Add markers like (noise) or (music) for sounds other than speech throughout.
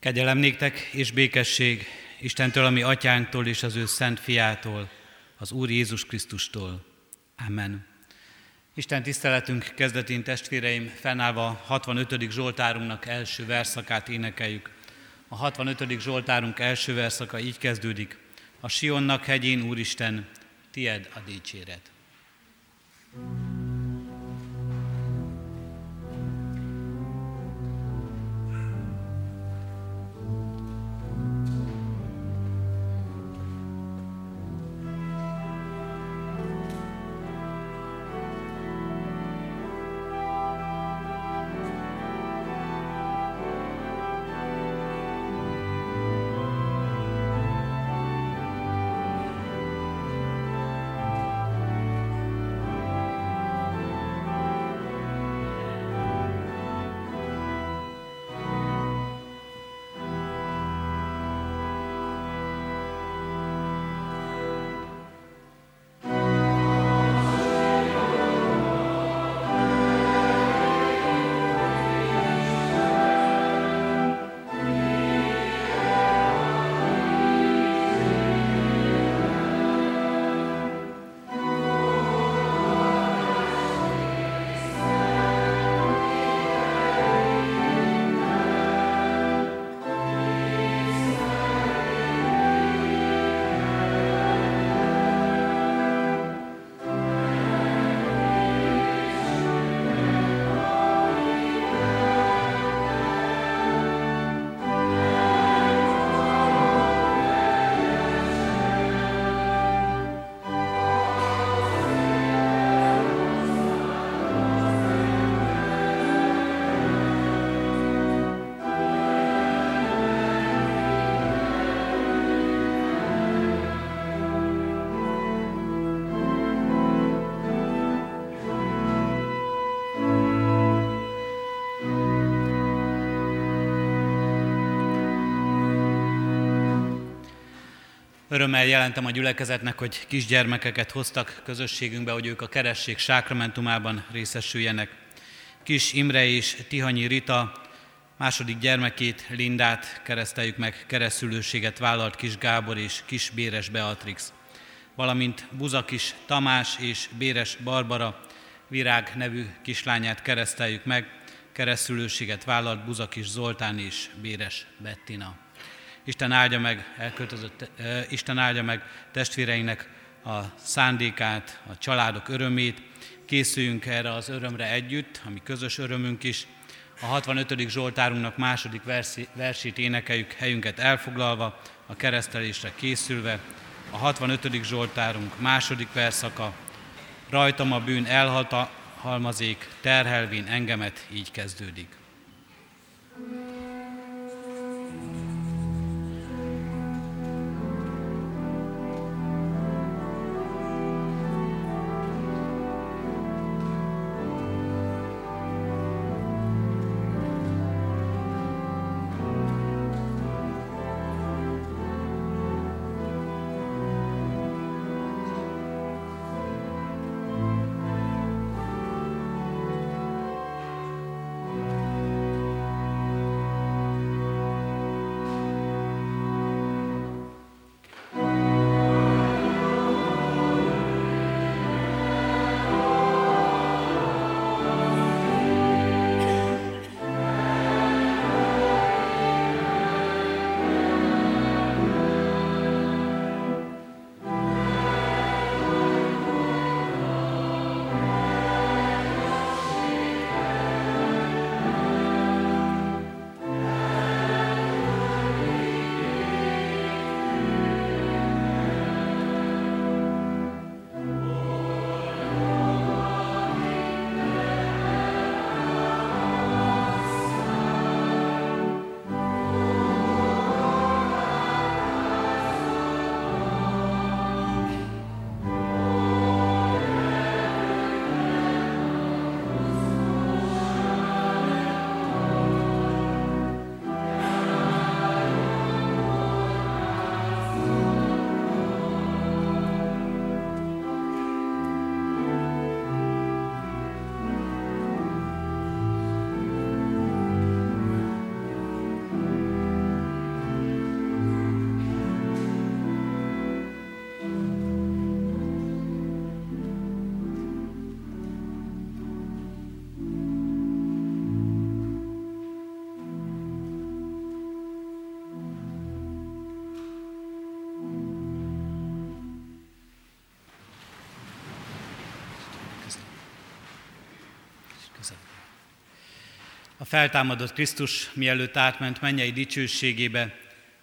Kegyelem néktek és békesség Istentől, ami atyánktól és az ő szent fiától, az Úr Jézus Krisztustól. Amen. Isten tiszteletünk kezdetén testvéreim fennállva 65. Zsoltárunknak első verszakát énekeljük. A 65. Zsoltárunk első verszaka így kezdődik. A Sionnak hegyén, Úristen, tied a dicséret. thank you Örömmel jelentem a gyülekezetnek, hogy kisgyermekeket hoztak közösségünkbe, hogy ők a keresség sákramentumában részesüljenek. Kis Imre és Tihanyi Rita második gyermekét, Lindát kereszteljük meg, keresztülőséget vállalt Kis Gábor és Kis Béres Beatrix, valamint Buzakis Tamás és Béres Barbara Virág nevű kislányát kereszteljük meg, keresztülőséget vállalt Buzakis Zoltán és Béres Bettina. Isten áldja meg, elköltözött, Isten áldja meg testvéreinek a szándékát, a családok örömét. Készüljünk erre az örömre együtt, ami közös örömünk is. A 65. Zsoltárunknak második versi, versét énekeljük helyünket elfoglalva, a keresztelésre készülve. A 65. Zsoltárunk második verszaka, rajtam a bűn elhalmazék, terhelvén engemet, így kezdődik. thank you feltámadott Krisztus, mielőtt átment mennyei dicsőségébe,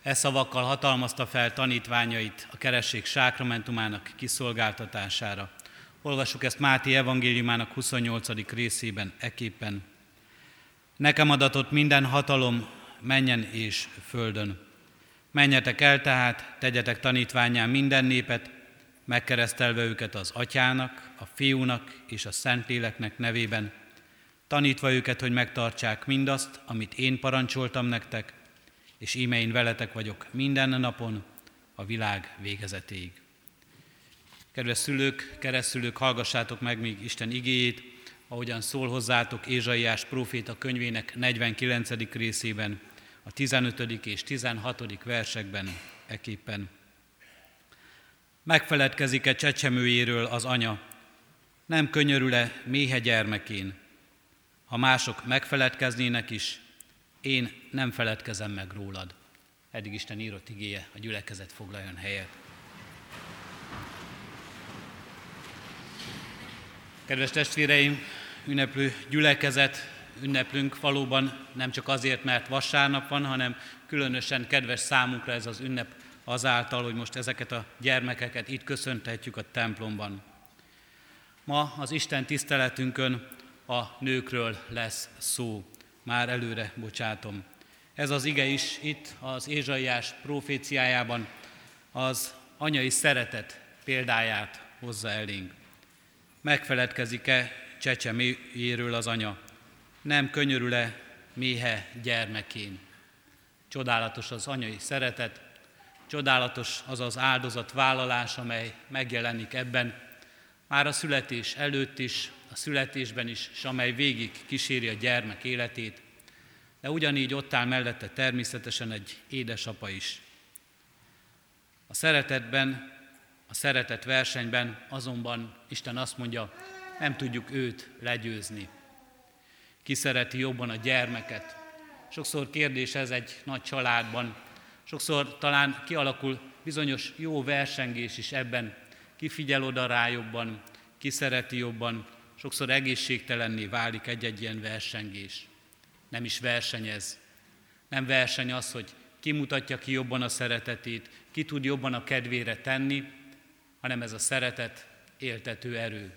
e szavakkal hatalmazta fel tanítványait a keresség sákramentumának kiszolgáltatására. Olvassuk ezt Máté evangéliumának 28. részében, eképpen. Nekem adatott minden hatalom menjen és földön. Menjetek el tehát, tegyetek tanítványán minden népet, megkeresztelve őket az atyának, a fiúnak és a szentléleknek nevében, tanítva őket, hogy megtartsák mindazt, amit én parancsoltam nektek, és íme én veletek vagyok minden napon, a világ végezetéig. Kedves szülők, keresztülők, hallgassátok meg még Isten igéjét, ahogyan szól hozzátok Ézsaiás próféta könyvének 49. részében, a 15. és 16. versekben eképpen. Megfeledkezik-e csecsemőjéről az anya, nem könyörül-e méhe gyermekén, ha mások megfeledkeznének is, én nem feledkezem meg rólad. Eddig Isten írott igéje, a gyülekezet foglaljon helyet. Kedves testvéreim, ünneplő gyülekezet, ünneplünk valóban nem csak azért, mert vasárnap van, hanem különösen kedves számunkra ez az ünnep azáltal, hogy most ezeket a gyermekeket itt köszöntetjük a templomban. Ma az Isten tiszteletünkön a nőkről lesz szó. Már előre bocsátom. Ez az ige is itt az Ézsaiás proféciájában az anyai szeretet példáját hozza elénk. Megfeledkezik-e csecseméjéről az anya? Nem könyörül-e méhe gyermekén? Csodálatos az anyai szeretet, csodálatos az az áldozat vállalás, amely megjelenik ebben, már a születés előtt is, a születésben is, és amely végig kíséri a gyermek életét, de ugyanígy ott áll mellette természetesen egy édesapa is. A szeretetben, a szeretet versenyben azonban Isten azt mondja, nem tudjuk őt legyőzni. Ki szereti jobban a gyermeket? Sokszor kérdés ez egy nagy családban. Sokszor talán kialakul bizonyos jó versengés is ebben. Ki figyel oda rá jobban, ki szereti jobban, sokszor egészségtelenné válik egy-egy ilyen versengés. Nem is versenyez. Nem verseny az, hogy ki mutatja ki jobban a szeretetét, ki tud jobban a kedvére tenni, hanem ez a szeretet éltető erő.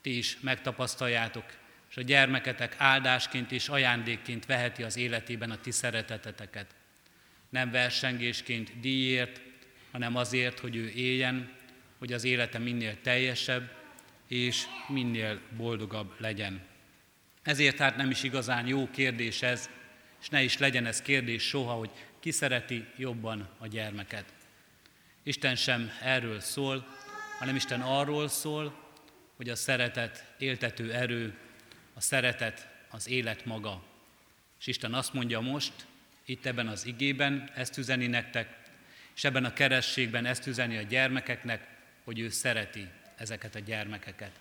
Ti is megtapasztaljátok, és a gyermeketek áldásként és ajándékként veheti az életében a ti szereteteteket. Nem versengésként díjért, hanem azért, hogy ő éljen, hogy az élete minél teljesebb, és minél boldogabb legyen. Ezért hát nem is igazán jó kérdés ez, és ne is legyen ez kérdés soha, hogy ki szereti jobban a gyermeket. Isten sem erről szól, hanem Isten arról szól, hogy a szeretet éltető erő, a szeretet az élet maga. És Isten azt mondja most, itt ebben az igében, ezt üzeni nektek, és ebben a kerességben ezt üzeni a gyermekeknek, hogy ő szereti ezeket a gyermekeket.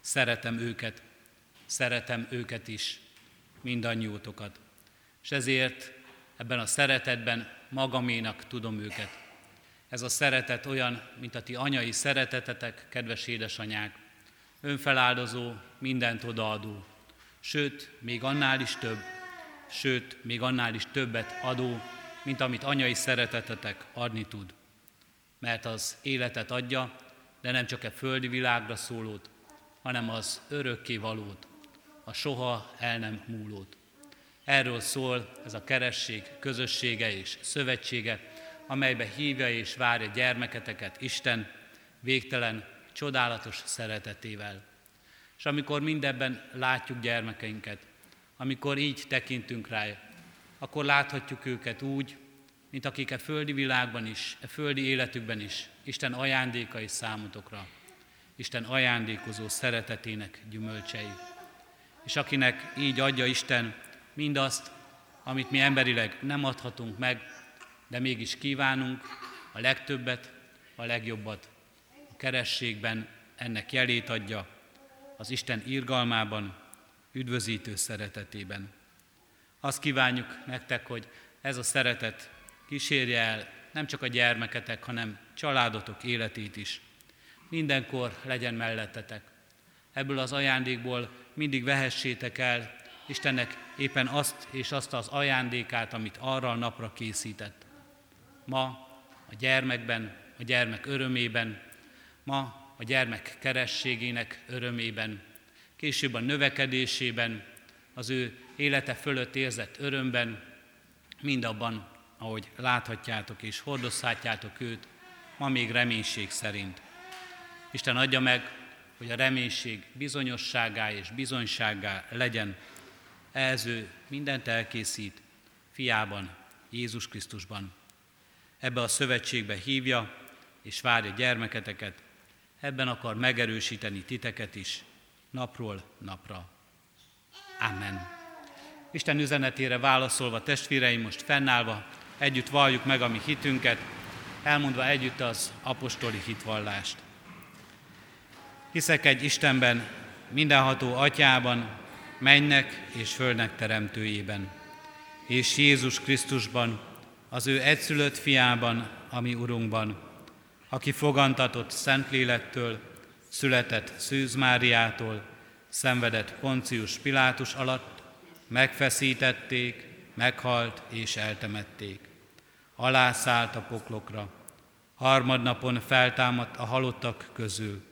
Szeretem őket, szeretem őket is, mindannyiótokat. És ezért ebben a szeretetben magaménak tudom őket. Ez a szeretet olyan, mint a ti anyai szeretetetek, kedves édesanyák, önfeláldozó, mindent odaadó, sőt, még annál is több, sőt, még annál is többet adó, mint amit anyai szeretetetek adni tud. Mert az életet adja, de nem csak a földi világra szólót, hanem az örökké valót, a soha el nem múlót. Erről szól ez a keresség közössége és szövetsége, amelybe hívja és várja gyermeketeket Isten végtelen, csodálatos szeretetével. És amikor mindebben látjuk gyermekeinket, amikor így tekintünk rájuk, akkor láthatjuk őket úgy, mint akik a földi világban is, a földi életükben is Isten ajándékai számotokra, Isten ajándékozó szeretetének gyümölcsei. És akinek így adja Isten mindazt, amit mi emberileg nem adhatunk meg, de mégis kívánunk a legtöbbet, a legjobbat. A kerességben ennek jelét adja, az Isten irgalmában, üdvözítő szeretetében. Azt kívánjuk nektek, hogy ez a szeretet kísérje el nem csak a gyermeketek, hanem családotok életét is. Mindenkor legyen mellettetek. Ebből az ajándékból mindig vehessétek el, Istennek éppen azt és azt az ajándékát, amit arra a napra készített. Ma a gyermekben, a gyermek örömében, ma a gyermek kerességének örömében, később a növekedésében, az ő élete fölött érzett örömben, mindabban, ahogy láthatjátok és hordozhatjátok őt, ma még reménység szerint. Isten adja meg, hogy a reménység bizonyosságá és bizonyságá legyen. Ehhez ő mindent elkészít, fiában, Jézus Krisztusban. Ebbe a szövetségbe hívja és várja gyermeketeket, ebben akar megerősíteni titeket is, napról napra. Amen. Isten üzenetére válaszolva testvéreim most fennállva, együtt valljuk meg a mi hitünket, elmondva együtt az apostoli hitvallást. Hiszek egy Istenben, mindenható atyában, mennek és földnek teremtőjében, és Jézus Krisztusban, az ő egyszülött fiában, ami Urunkban, aki fogantatott Szentlélektől, született Szűz Máriától, szenvedett Poncius Pilátus alatt, megfeszítették, meghalt és eltemették. Alászállt a poklokra, harmadnapon feltámadt a halottak közül,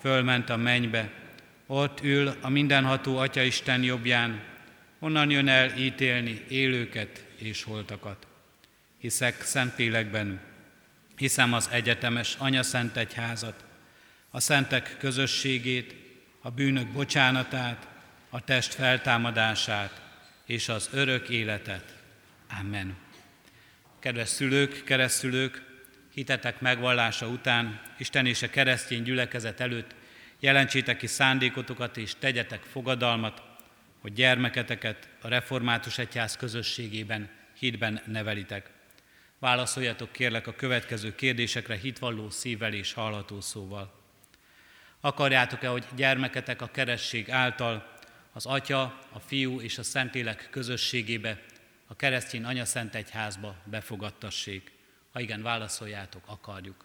fölment a mennybe, ott ül a mindenható Atya Isten jobbján, onnan jön el ítélni élőket és holtakat. Hiszek Szentlélekben, hiszem az egyetemes Anya Szent Egyházat, a szentek közösségét, a bűnök bocsánatát, a test feltámadását és az örök életet. Amen. Kedves szülők, keresztülők, hitetek megvallása után, Isten és a keresztény gyülekezet előtt jelentsétek ki szándékotokat és tegyetek fogadalmat, hogy gyermeketeket a református egyház közösségében, hitben nevelitek. Válaszoljatok kérlek a következő kérdésekre hitvalló szívvel és hallható szóval. Akarjátok-e, hogy gyermeketek a keresség által az Atya, a Fiú és a Szentlélek közösségébe, a keresztény Anya Szent Egyházba befogadtassék? Ha igen, válaszoljátok, akarjuk.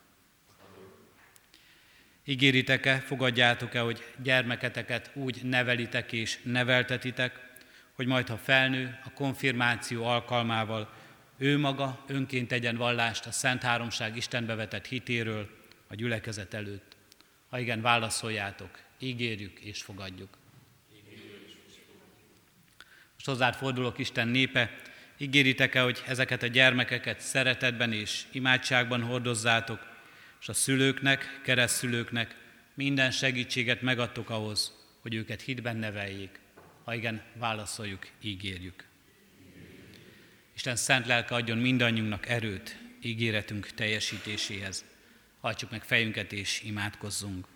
Ígéritek-e, fogadjátok-e, hogy gyermeketeket úgy nevelitek és neveltetitek, hogy majd, ha felnő, a konfirmáció alkalmával ő maga önként tegyen vallást a Szent Háromság Istenbe vetett hitéről a gyülekezet előtt. Ha igen, válaszoljátok, ígérjük és fogadjuk. Most hozzád fordulok Isten népe, ígéritek-e, hogy ezeket a gyermekeket szeretetben és imádságban hordozzátok, és a szülőknek, keresztülőknek minden segítséget megadtok ahhoz, hogy őket hitben neveljék. Ha igen, válaszoljuk, ígérjük. Isten szent lelke adjon mindannyiunknak erőt ígéretünk teljesítéséhez. Hajtsuk meg fejünket és imádkozzunk.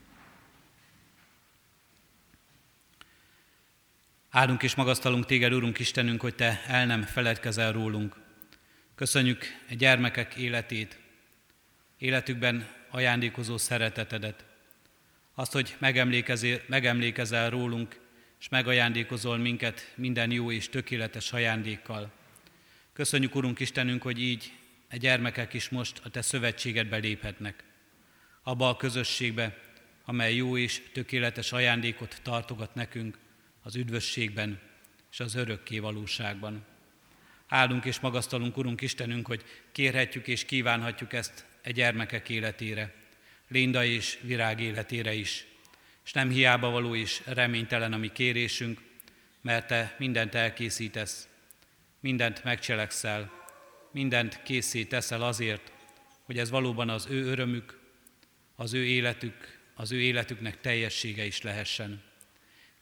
Áldunk és magasztalunk Téged, Úrunk Istenünk, hogy Te el nem feledkezel rólunk. Köszönjük a gyermekek életét, életükben ajándékozó szeretetedet. Azt, hogy megemlékezel, rólunk, és megajándékozol minket minden jó és tökéletes ajándékkal. Köszönjük, Urunk Istenünk, hogy így a gyermekek is most a Te szövetségedbe léphetnek. Abba a közösségbe, amely jó és tökéletes ajándékot tartogat nekünk az üdvösségben és az örökké valóságban. Áldunk és magasztalunk, Urunk Istenünk, hogy kérhetjük és kívánhatjuk ezt e gyermekek életére, Linda és virág életére is. És nem hiába való is reménytelen a mi kérésünk, mert Te mindent elkészítesz, mindent megcselekszel, mindent készé teszel azért, hogy ez valóban az ő örömük, az ő életük, az ő életüknek teljessége is lehessen.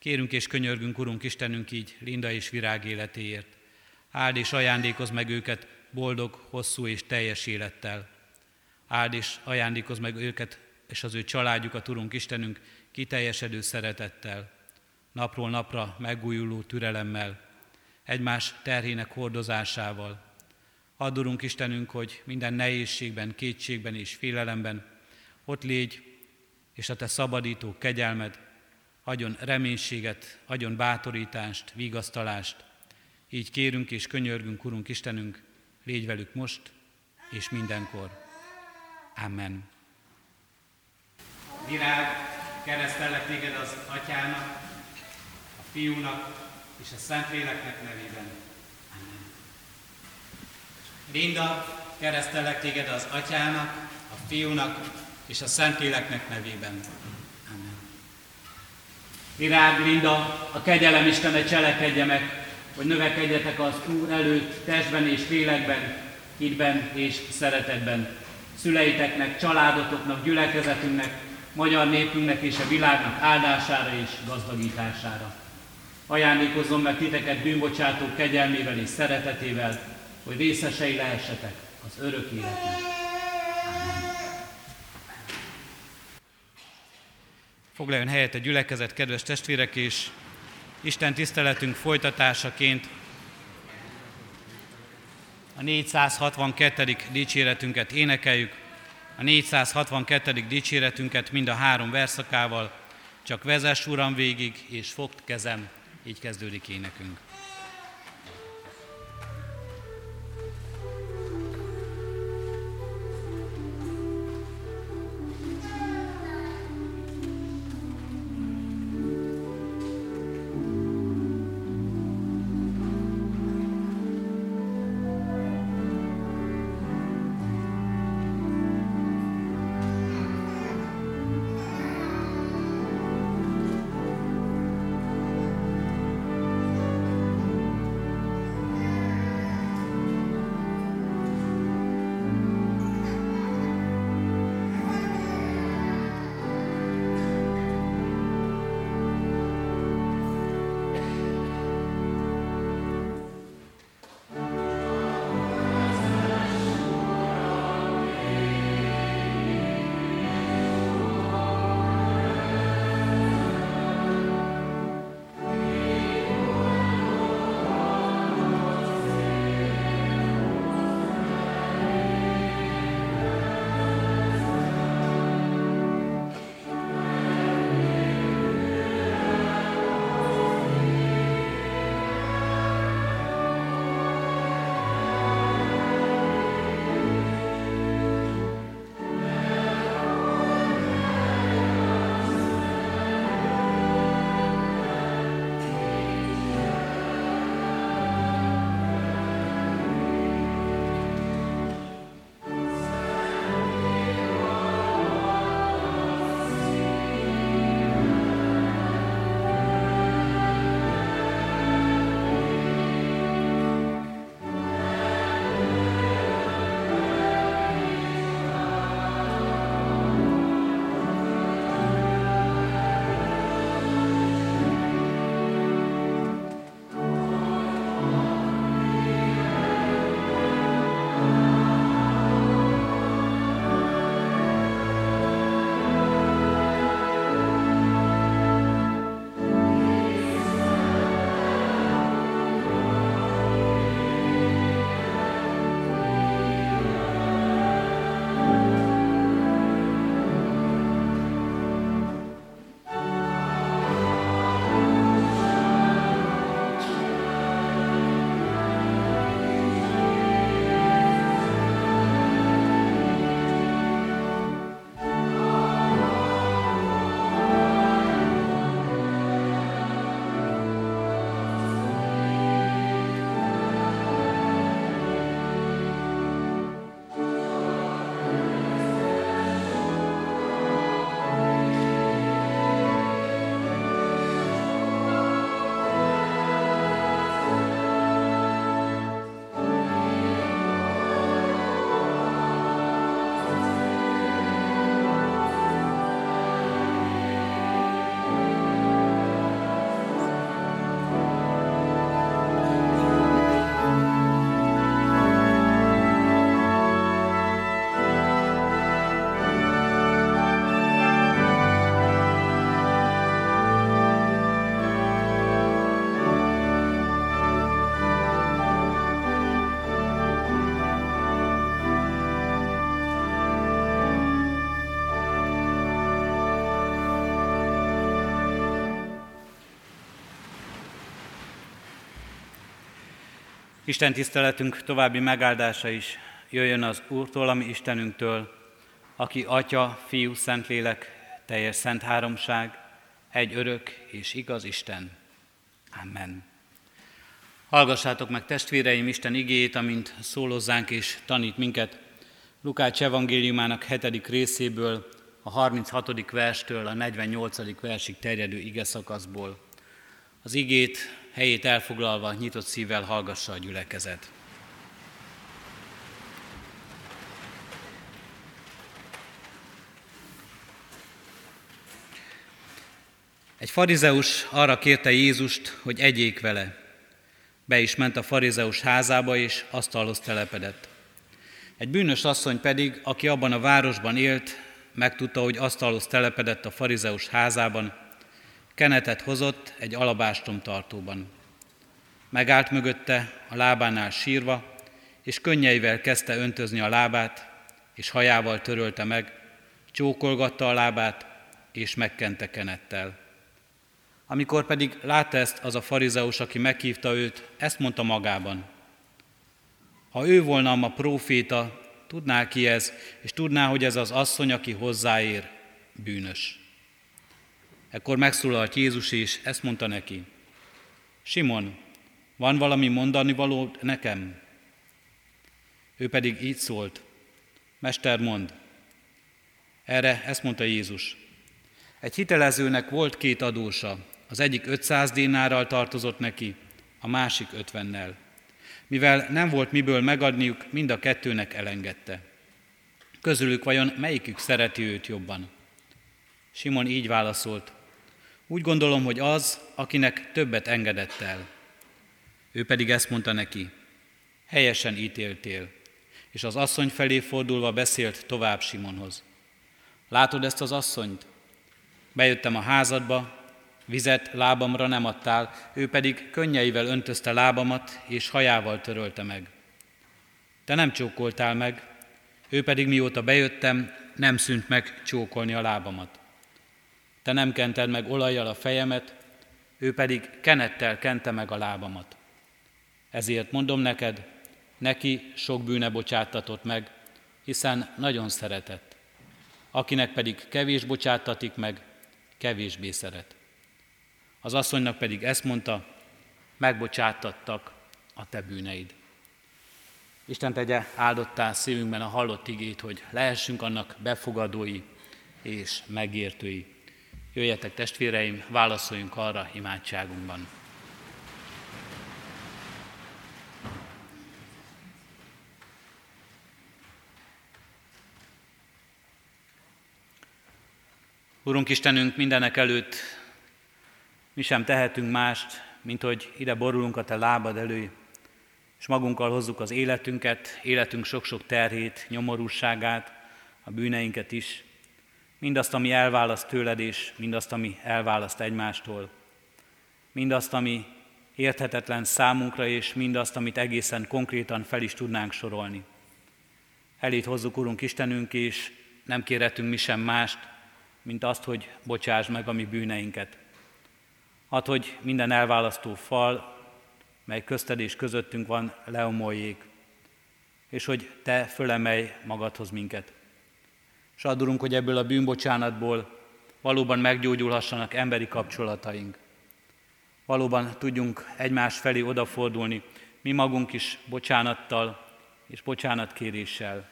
Kérünk és könyörgünk, Urunk Istenünk, így Linda és Virág életéért. Áld és ajándékozz meg őket boldog, hosszú és teljes élettel. Áld és ajándékozz meg őket és az ő családjukat, Urunk Istenünk, kiteljesedő szeretettel, napról napra megújuló türelemmel, egymás terhének hordozásával. Add, Urunk Istenünk, hogy minden nehézségben, kétségben és félelemben ott légy, és a Te szabadító kegyelmed adjon reménységet, adjon bátorítást, vigasztalást. Így kérünk és könyörgünk, Urunk Istenünk, légy velük most és mindenkor. Amen. Virág, keresztellek téged az atyának, a fiúnak és a Szentléleknek nevében. Amen. Linda, keresztelek téged az Atyának, a Fiúnak és a Szentléleknek nevében. Virág Linda, a kegyelem Istene cselekedje meg, hogy növekedjetek az Úr előtt testben és lélekben, hitben és szeretetben. Szüleiteknek, családotoknak, gyülekezetünknek, magyar népünknek és a világnak áldására és gazdagítására. Ajándékozzon meg titeket bűnbocsátó kegyelmével és szeretetével, hogy részesei lehessetek az örök életnek. Foglaljon helyet a gyülekezet, kedves testvérek, és Isten tiszteletünk folytatásaként a 462. dicséretünket énekeljük, a 462. dicséretünket mind a három verszakával, csak vezess Uram végig, és fogd kezem, így kezdődik énekünk. Isten tiszteletünk további megáldása is jöjjön az Úrtól, ami Istenünktől, aki Atya, Fiú, Szentlélek, teljes szent háromság, egy örök és igaz Isten. Amen. Hallgassátok meg testvéreim Isten igéjét, amint szólozzánk és tanít minket. Lukács evangéliumának hetedik részéből, a 36. verstől a 48. versig terjedő ige szakaszból. Az igét helyét elfoglalva nyitott szívvel hallgassa a gyülekezet. Egy farizeus arra kérte Jézust, hogy egyék vele. Be is ment a farizeus házába, és asztalhoz telepedett. Egy bűnös asszony pedig, aki abban a városban élt, megtudta, hogy asztalhoz telepedett a farizeus házában, kenetet hozott egy alabástom tartóban. Megállt mögötte, a lábánál sírva, és könnyeivel kezdte öntözni a lábát, és hajával törölte meg, csókolgatta a lábát, és megkente kenettel. Amikor pedig látta ezt az a farizeus, aki meghívta őt, ezt mondta magában. Ha ő volna a próféta, tudná ki ez, és tudná, hogy ez az asszony, aki hozzáér, bűnös. Ekkor megszólalt Jézus, és ezt mondta neki. Simon, van valami mondani való nekem? Ő pedig így szólt. Mester, mond. Erre ezt mondta Jézus. Egy hitelezőnek volt két adósa, az egyik 500 dénárral tartozott neki, a másik 50-nel. Mivel nem volt miből megadniuk, mind a kettőnek elengedte. Közülük vajon melyikük szereti őt jobban? Simon így válaszolt. Úgy gondolom, hogy az, akinek többet engedett el. Ő pedig ezt mondta neki. Helyesen ítéltél. És az asszony felé fordulva beszélt tovább Simonhoz. Látod ezt az asszonyt? Bejöttem a házadba, Vizet lábamra nem adtál, ő pedig könnyeivel öntözte lábamat, és hajával törölte meg. Te nem csókoltál meg, ő pedig mióta bejöttem, nem szűnt meg csókolni a lábamat. Te nem kented meg olajjal a fejemet, ő pedig kenettel kente meg a lábamat. Ezért mondom neked, neki sok bűne bocsáttatott meg, hiszen nagyon szeretett. Akinek pedig kevés bocsáttatik meg, kevésbé szeret. Az asszonynak pedig ezt mondta, megbocsátattak a te bűneid. Isten tegye áldottá szívünkben a hallott igét, hogy lehessünk annak befogadói és megértői. Jöjjetek testvéreim, válaszoljunk arra imádságunkban. Urunk Istenünk, mindenek előtt mi sem tehetünk mást, mint hogy ide borulunk a Te lábad elő, és magunkkal hozzuk az életünket, életünk sok-sok terhét, nyomorúságát, a bűneinket is, mindazt, ami elválaszt tőled, és mindazt, ami elválaszt egymástól, mindazt, ami érthetetlen számunkra, és mindazt, amit egészen konkrétan fel is tudnánk sorolni. Elét hozzuk, Urunk Istenünk, és nem kérhetünk mi sem mást, mint azt, hogy bocsáss meg a mi bűneinket. Add, hogy minden elválasztó fal, mely közted és közöttünk van, leomoljék, és hogy Te fölemelj magadhoz minket. És add, hogy ebből a bűnbocsánatból valóban meggyógyulhassanak emberi kapcsolataink. Valóban tudjunk egymás felé odafordulni, mi magunk is bocsánattal és bocsánatkéréssel.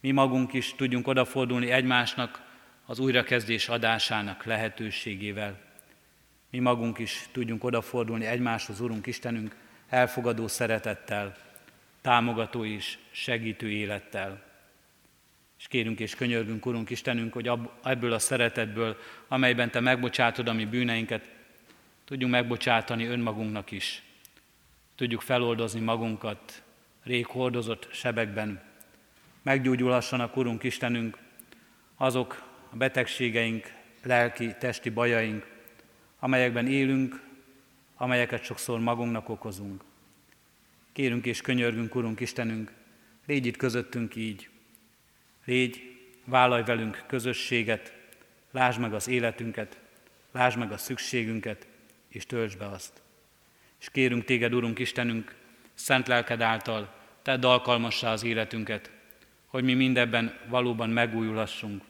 Mi magunk is tudjunk odafordulni egymásnak az újrakezdés adásának lehetőségével mi magunk is tudjunk odafordulni egymáshoz, Urunk Istenünk, elfogadó szeretettel, támogató és segítő élettel. És kérünk és könyörgünk, Urunk Istenünk, hogy ebből a szeretetből, amelyben Te megbocsátod a mi bűneinket, tudjunk megbocsátani önmagunknak is. Tudjuk feloldozni magunkat rég hordozott sebekben. Meggyógyulhassanak, Urunk Istenünk, azok a betegségeink, lelki, testi bajaink, amelyekben élünk, amelyeket sokszor magunknak okozunk. Kérünk és könyörgünk, Urunk Istenünk, légy itt közöttünk így. Légy, vállalj velünk közösséget, lásd meg az életünket, lásd meg a szükségünket, és töltsd be azt. És kérünk téged, Urunk Istenünk, szent lelked által, tedd alkalmassá az életünket, hogy mi mindebben valóban megújulhassunk.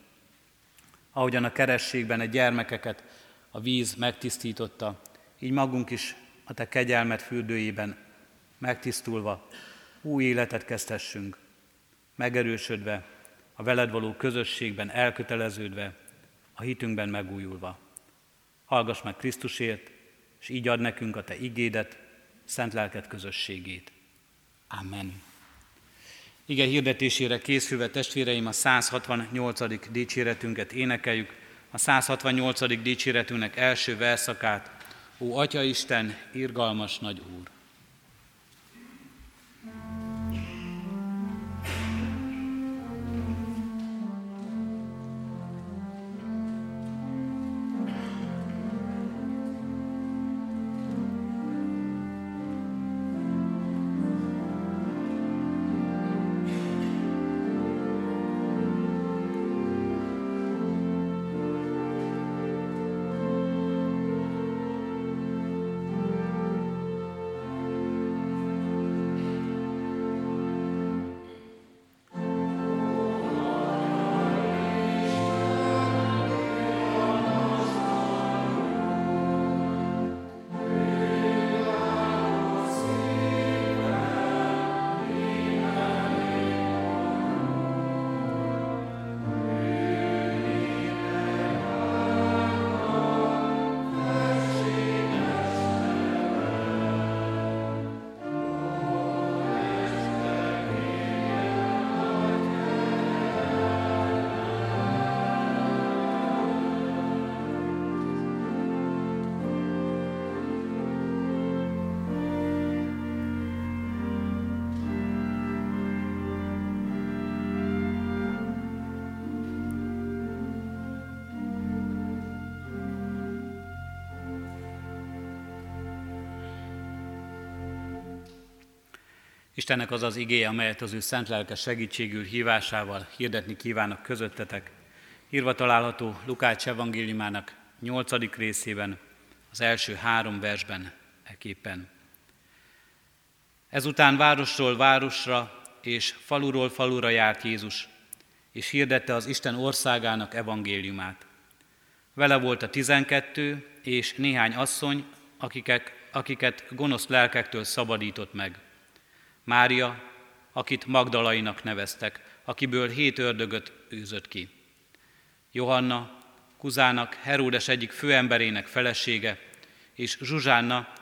Ahogyan a kerességben a gyermekeket a víz megtisztította, így magunk is a Te kegyelmet fürdőjében, megtisztulva, új életet kezdhessünk, megerősödve, a veled való közösségben elköteleződve, a hitünkben megújulva. Hallgass meg Krisztusért, és így ad nekünk a Te igédet, szent lelked közösségét. Amen. Ige hirdetésére készülve testvéreim a 168. dicséretünket énekeljük, a 168. dicséretünknek első verszakát, Ó Atya Isten, irgalmas nagy Úr! Istennek az az igéje, amelyet az ő szent lelke segítségül hívásával hirdetni kívánok közöttetek. Írva található Lukács evangéliumának 8. részében, az első három versben eképpen. Ezután városról városra és faluról falura járt Jézus, és hirdette az Isten országának evangéliumát. Vele volt a tizenkettő és néhány asszony, akiket, akiket gonosz lelkektől szabadított meg. Mária, akit Magdalainak neveztek, akiből hét ördögöt űzött ki. Johanna, Kuzának, Heródes egyik főemberének felesége, és Zsuzsánna,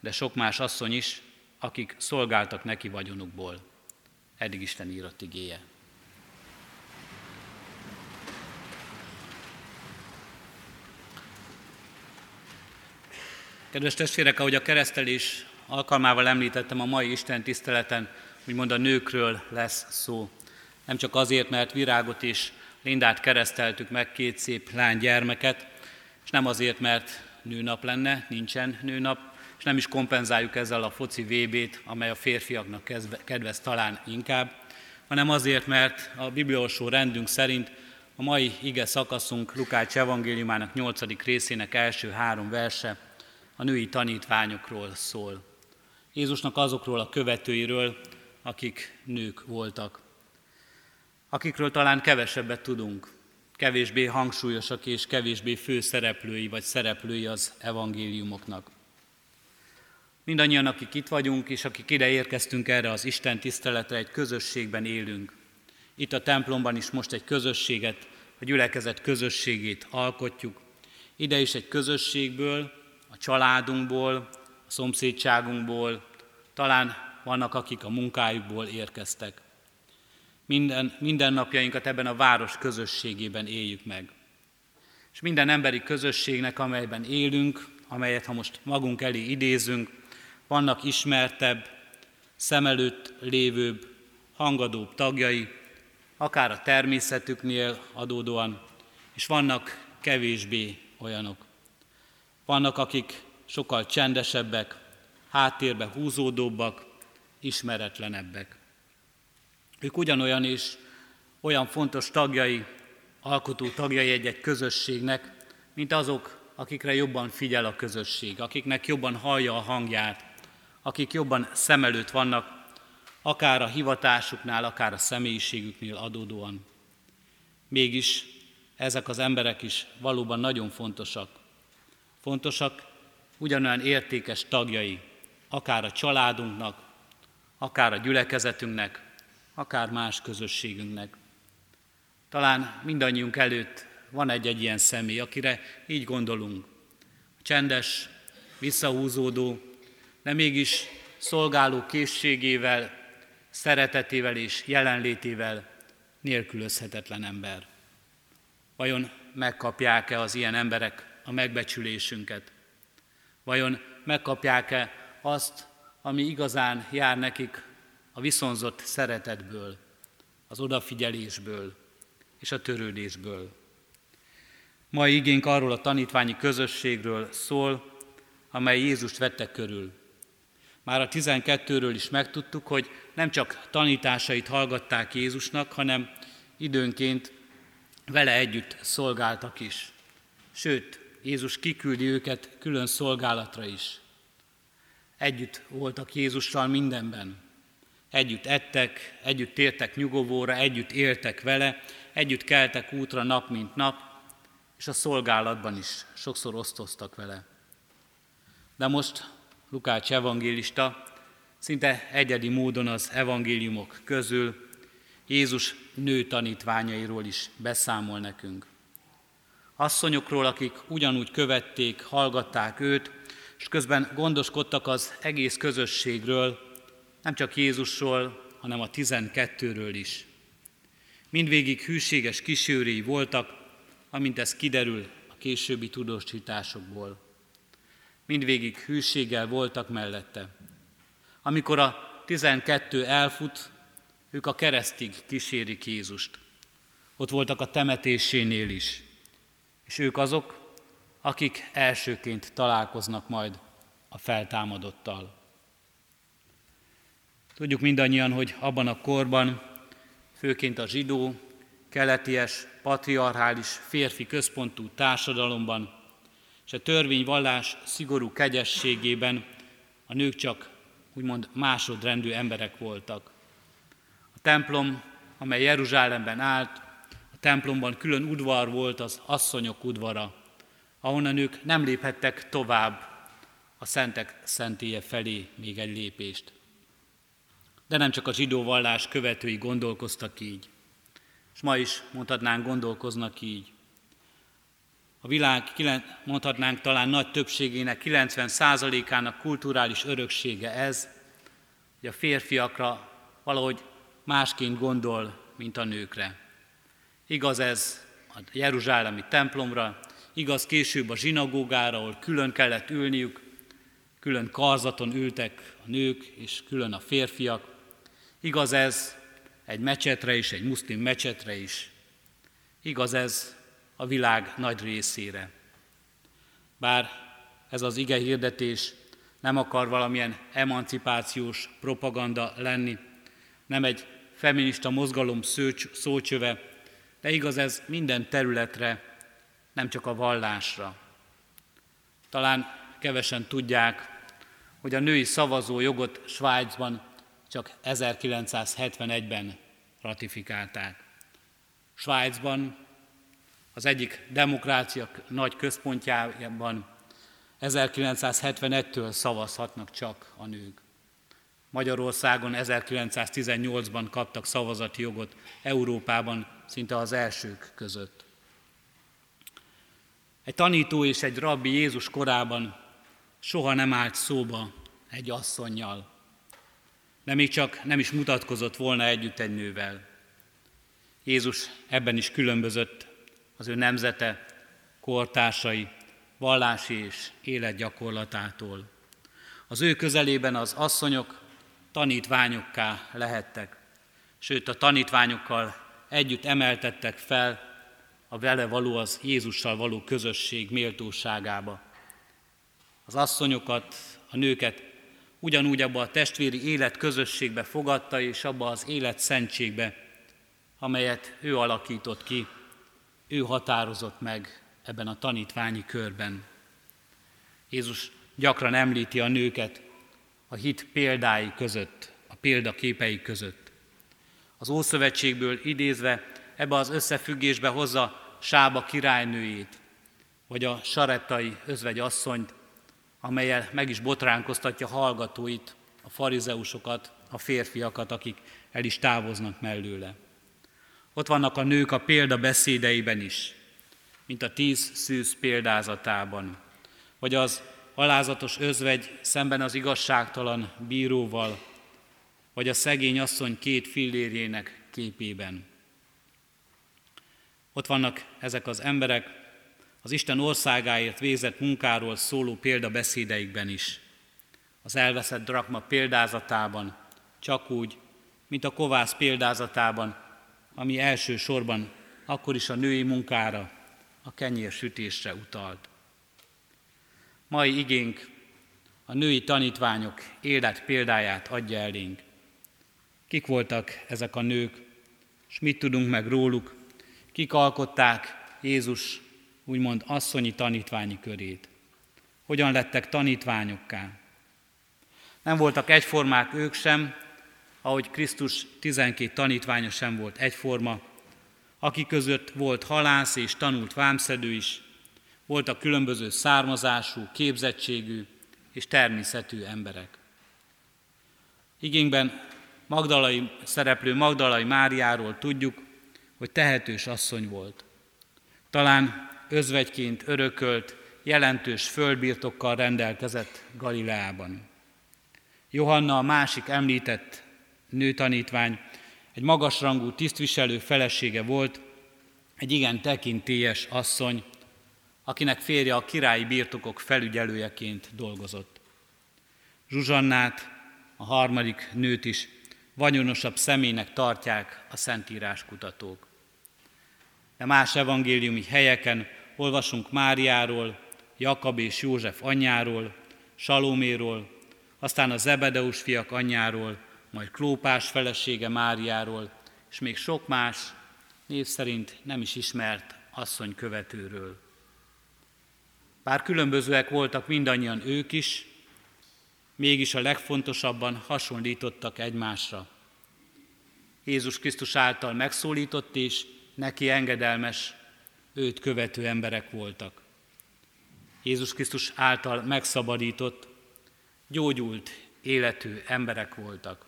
de sok más asszony is, akik szolgáltak neki vagyonukból. Eddig Isten írott igéje. Kedves testvérek, ahogy a keresztelés alkalmával említettem, a mai Isten tiszteleten, úgymond a nőkről lesz szó. Nem csak azért, mert virágot és Lindát kereszteltük meg, két szép lány gyermeket, és nem azért, mert nőnap lenne, nincsen nőnap, és nem is kompenzáljuk ezzel a foci VB-t, amely a férfiaknak kedvez talán inkább, hanem azért, mert a bibliolsó rendünk szerint a mai ige szakaszunk Lukács evangéliumának 8. részének első három verse a női tanítványokról szól. Jézusnak azokról a követőiről, akik nők voltak, akikről talán kevesebbet tudunk, kevésbé hangsúlyosak és kevésbé főszereplői vagy szereplői az evangéliumoknak. Mindannyian, akik itt vagyunk, és akik ide érkeztünk erre az Isten tiszteletre, egy közösségben élünk. Itt a templomban is most egy közösséget, a gyülekezet közösségét alkotjuk. Ide is egy közösségből, a családunkból, a szomszédságunkból, talán vannak, akik a munkájukból érkeztek. Minden, minden napjainkat ebben a város közösségében éljük meg. És minden emberi közösségnek, amelyben élünk, amelyet ha most magunk elé idézünk, vannak ismertebb, szem előtt lévőbb, hangadóbb tagjai, akár a természetüknél adódóan, és vannak kevésbé olyanok. Vannak, akik sokkal csendesebbek, háttérbe húzódóbbak, ismeretlenebbek. Ők ugyanolyan is olyan fontos tagjai, alkotó tagjai egy-egy közösségnek, mint azok, akikre jobban figyel a közösség, akiknek jobban hallja a hangját, akik jobban szem előtt vannak, akár a hivatásuknál, akár a személyiségüknél adódóan. Mégis ezek az emberek is valóban nagyon fontosak. Fontosak, ugyanolyan értékes tagjai, akár a családunknak, akár a gyülekezetünknek, akár más közösségünknek. Talán mindannyiunk előtt van egy-egy ilyen személy, akire így gondolunk. Csendes, visszahúzódó, de mégis szolgáló készségével, szeretetével és jelenlétével nélkülözhetetlen ember. Vajon megkapják-e az ilyen emberek a megbecsülésünket? Vajon megkapják-e azt, ami igazán jár nekik a viszonzott szeretetből, az odafigyelésből és a törődésből? Mai igénk arról a tanítványi közösségről szól, amely Jézust vette körül. Már a 12-ről is megtudtuk, hogy nem csak tanításait hallgatták Jézusnak, hanem időnként vele együtt szolgáltak is. Sőt, Jézus kiküldi őket külön szolgálatra is. Együtt voltak Jézussal mindenben. Együtt ettek, együtt tértek nyugovóra, együtt éltek vele, együtt keltek útra nap mint nap, és a szolgálatban is sokszor osztoztak vele. De most Lukács evangélista szinte egyedi módon az evangéliumok közül Jézus nő tanítványairól is beszámol nekünk. Asszonyokról, akik ugyanúgy követték, hallgatták őt, és közben gondoskodtak az egész közösségről, nem csak Jézusról, hanem a tizenkettőről is. Mindvégig hűséges kísérői voltak, amint ez kiderül a későbbi tudósításokból. Mindvégig hűséggel voltak mellette. Amikor a tizenkettő elfut, ők a keresztig kísérik Jézust. Ott voltak a temetésénél is. És ők azok, akik elsőként találkoznak majd a feltámadottal. Tudjuk mindannyian, hogy abban a korban, főként a zsidó, keleties, patriarchális, férfi központú társadalomban és a törvényvallás szigorú kegyességében a nők csak úgymond másodrendű emberek voltak. A templom, amely Jeruzsálemben állt, templomban külön udvar volt az asszonyok udvara, ahonnan ők nem léphettek tovább a szentek szentélye felé még egy lépést. De nem csak a zsidó vallás követői gondolkoztak így, és ma is mondhatnánk gondolkoznak így. A világ, mondhatnánk talán nagy többségének, 90%-ának kulturális öröksége ez, hogy a férfiakra valahogy másként gondol, mint a nőkre. Igaz ez a Jeruzsálemi templomra, igaz később a zsinagógára, ahol külön kellett ülniük, külön karzaton ültek a nők és külön a férfiak. Igaz ez egy mecsetre is, egy muszlim mecsetre is. Igaz ez a világ nagy részére. Bár ez az ige hirdetés nem akar valamilyen emancipációs propaganda lenni, nem egy feminista mozgalom szócsöve, de igaz ez minden területre, nem csak a vallásra. Talán kevesen tudják, hogy a női szavazó jogot Svájcban csak 1971-ben ratifikálták. Svájcban az egyik demokrácia nagy központjában 1971-től szavazhatnak csak a nők. Magyarországon 1918-ban kaptak szavazati jogot, Európában szinte az elsők között. Egy tanító és egy rabbi Jézus korában soha nem állt szóba egy asszonnyal. De még csak nem is mutatkozott volna együtt egy nővel. Jézus ebben is különbözött az ő nemzete, kortársai, vallási és életgyakorlatától. Az ő közelében az asszonyok tanítványokká lehettek, sőt a tanítványokkal együtt emeltettek fel a vele való, az Jézussal való közösség méltóságába. Az asszonyokat, a nőket ugyanúgy abba a testvéri élet közösségbe fogadta, és abba az élet szentségbe, amelyet ő alakított ki, ő határozott meg ebben a tanítványi körben. Jézus gyakran említi a nőket a hit példái között, a példaképei között. Az Ószövetségből idézve ebbe az összefüggésbe hozza Sába királynőjét, vagy a sarettai özvegy asszonyt, amelyel meg is botránkoztatja hallgatóit, a farizeusokat, a férfiakat, akik el is távoznak mellőle. Ott vannak a nők a példa beszédeiben is, mint a tíz szűz példázatában, vagy az alázatos özvegy szemben az igazságtalan bíróval, vagy a szegény asszony két fillérjének képében. Ott vannak ezek az emberek az Isten országáért végzett munkáról szóló példabeszédeikben is. Az elveszett drakma példázatában, csak úgy, mint a kovász példázatában, ami elsősorban akkor is a női munkára, a kenyér sütésre utalt. Mai igénk a női tanítványok élet példáját adja elénk. Kik voltak ezek a nők, és mit tudunk meg róluk, kik alkották Jézus úgymond asszonyi tanítványi körét. Hogyan lettek tanítványokká? Nem voltak egyformák ők sem, ahogy Krisztus 12 tanítványa sem volt egyforma, akik között volt halász és tanult vámszedő is, voltak különböző származású, képzettségű és természetű emberek. Igényben Magdalai szereplő Magdalai Máriáról tudjuk, hogy tehetős asszony volt. Talán özvegyként örökölt, jelentős földbirtokkal rendelkezett Galileában. Johanna a másik említett nőtanítvány, egy magasrangú tisztviselő felesége volt, egy igen tekintélyes asszony, akinek férje a királyi birtokok felügyelőjeként dolgozott. Zsuzsannát, a harmadik nőt is vagyonosabb személynek tartják a szentírás kutatók. De más evangéliumi helyeken olvasunk Máriáról, Jakab és József anyjáról, Salóméról, aztán a Zebedeus fiak anyjáról, majd Klópás felesége Máriáról, és még sok más név szerint nem is ismert asszony követőről. Bár különbözőek voltak mindannyian ők is, mégis a legfontosabban hasonlítottak egymásra. Jézus Krisztus által megszólított és neki engedelmes, őt követő emberek voltak. Jézus Krisztus által megszabadított, gyógyult életű emberek voltak.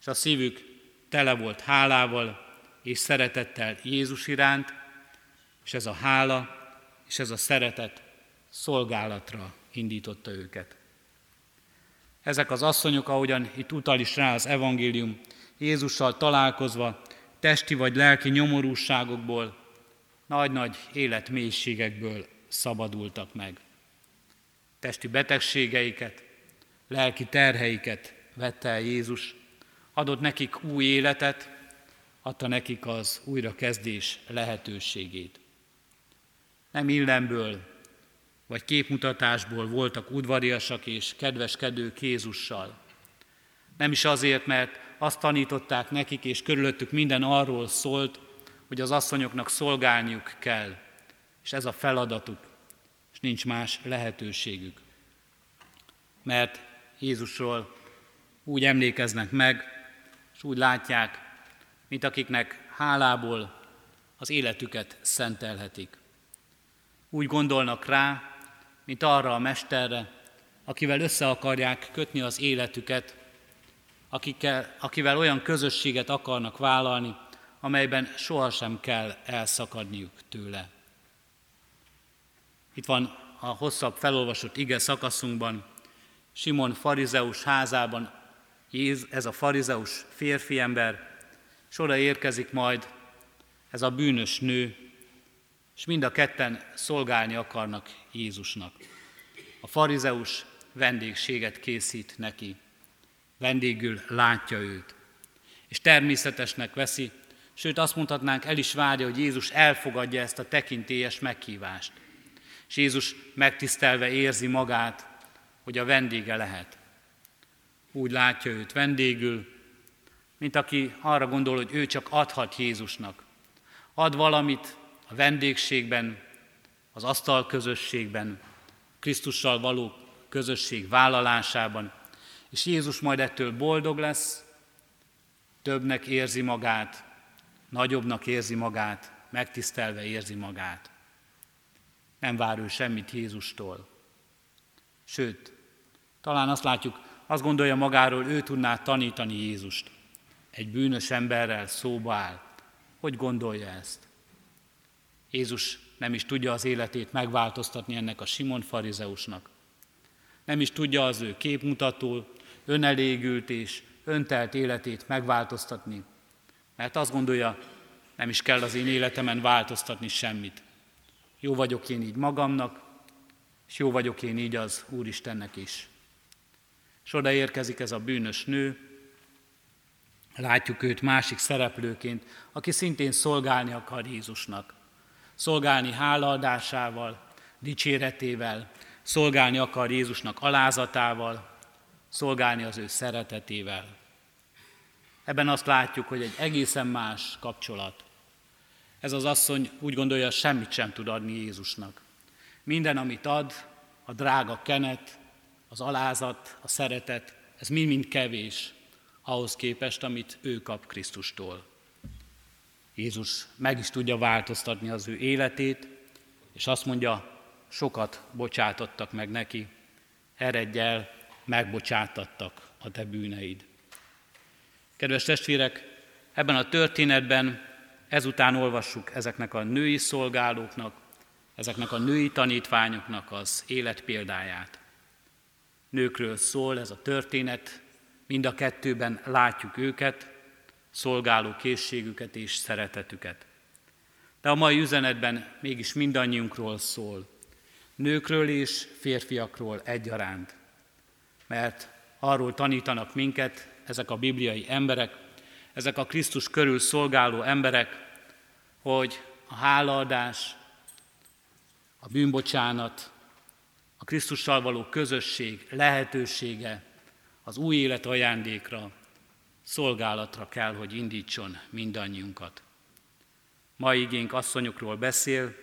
És a szívük tele volt hálával és szeretettel Jézus iránt, és ez a hála és ez a szeretet szolgálatra indította őket. Ezek az asszonyok, ahogyan itt utal is rá az evangélium, Jézussal találkozva, testi vagy lelki nyomorúságokból, nagy-nagy életmélységekből szabadultak meg. Testi betegségeiket, lelki terheiket vette el Jézus, adott nekik új életet, adta nekik az újrakezdés lehetőségét. Nem illemből vagy képmutatásból voltak udvariasak és kedveskedők Jézussal. Nem is azért, mert azt tanították nekik, és körülöttük minden arról szólt, hogy az asszonyoknak szolgálniuk kell, és ez a feladatuk, és nincs más lehetőségük. Mert Jézusról úgy emlékeznek meg, és úgy látják, mint akiknek hálából az életüket szentelhetik. Úgy gondolnak rá, mint arra a mesterre, akivel össze akarják kötni az életüket, akikkel, akivel olyan közösséget akarnak vállalni, amelyben sohasem kell elszakadniuk tőle. Itt van a hosszabb felolvasott ige szakaszunkban, Simon farizeus házában ez a farizeus férfi ember, és oda érkezik majd ez a bűnös nő, és mind a ketten szolgálni akarnak Jézusnak. A farizeus vendégséget készít neki, vendégül látja őt, és természetesnek veszi, sőt azt mondhatnánk, el is várja, hogy Jézus elfogadja ezt a tekintélyes meghívást. És Jézus megtisztelve érzi magát, hogy a vendége lehet. Úgy látja őt vendégül, mint aki arra gondol, hogy ő csak adhat Jézusnak. Ad valamit, a vendégségben, az asztal közösségben, Krisztussal való közösség vállalásában, és Jézus majd ettől boldog lesz, többnek érzi magát, nagyobbnak érzi magát, megtisztelve érzi magát. Nem vár ő semmit Jézustól. Sőt, talán azt látjuk, azt gondolja magáról, ő tudná tanítani Jézust. Egy bűnös emberrel szóba áll. Hogy gondolja ezt? Jézus nem is tudja az életét megváltoztatni ennek a Simon farizeusnak. Nem is tudja az ő képmutató, önelégült és öntelt életét megváltoztatni, mert azt gondolja, nem is kell az én életemen változtatni semmit. Jó vagyok én így magamnak, és jó vagyok én így az Úristennek is. És oda érkezik ez a bűnös nő, látjuk őt másik szereplőként, aki szintén szolgálni akar Jézusnak. Szolgálni hálaadásával, dicséretével, szolgálni akar Jézusnak alázatával, szolgálni az ő szeretetével. Ebben azt látjuk, hogy egy egészen más kapcsolat. Ez az asszony úgy gondolja, semmit sem tud adni Jézusnak. Minden, amit ad, a drága kenet, az alázat, a szeretet, ez mind-mind kevés ahhoz képest, amit ő kap Krisztustól. Jézus meg is tudja változtatni az ő életét, és azt mondja, sokat bocsátottak meg neki, eredj el, megbocsátattak a te bűneid. Kedves testvérek, ebben a történetben ezután olvassuk ezeknek a női szolgálóknak, ezeknek a női tanítványoknak az életpéldáját. Nőkről szól ez a történet, mind a kettőben látjuk őket, szolgáló készségüket és szeretetüket. De a mai üzenetben mégis mindannyiunkról szól, nőkről és férfiakról egyaránt, mert arról tanítanak minket ezek a bibliai emberek, ezek a Krisztus körül szolgáló emberek, hogy a hálaadás, a bűnbocsánat, a Krisztussal való közösség lehetősége az új élet ajándékra, szolgálatra kell, hogy indítson mindannyiunkat. Ma igénk asszonyokról beszél,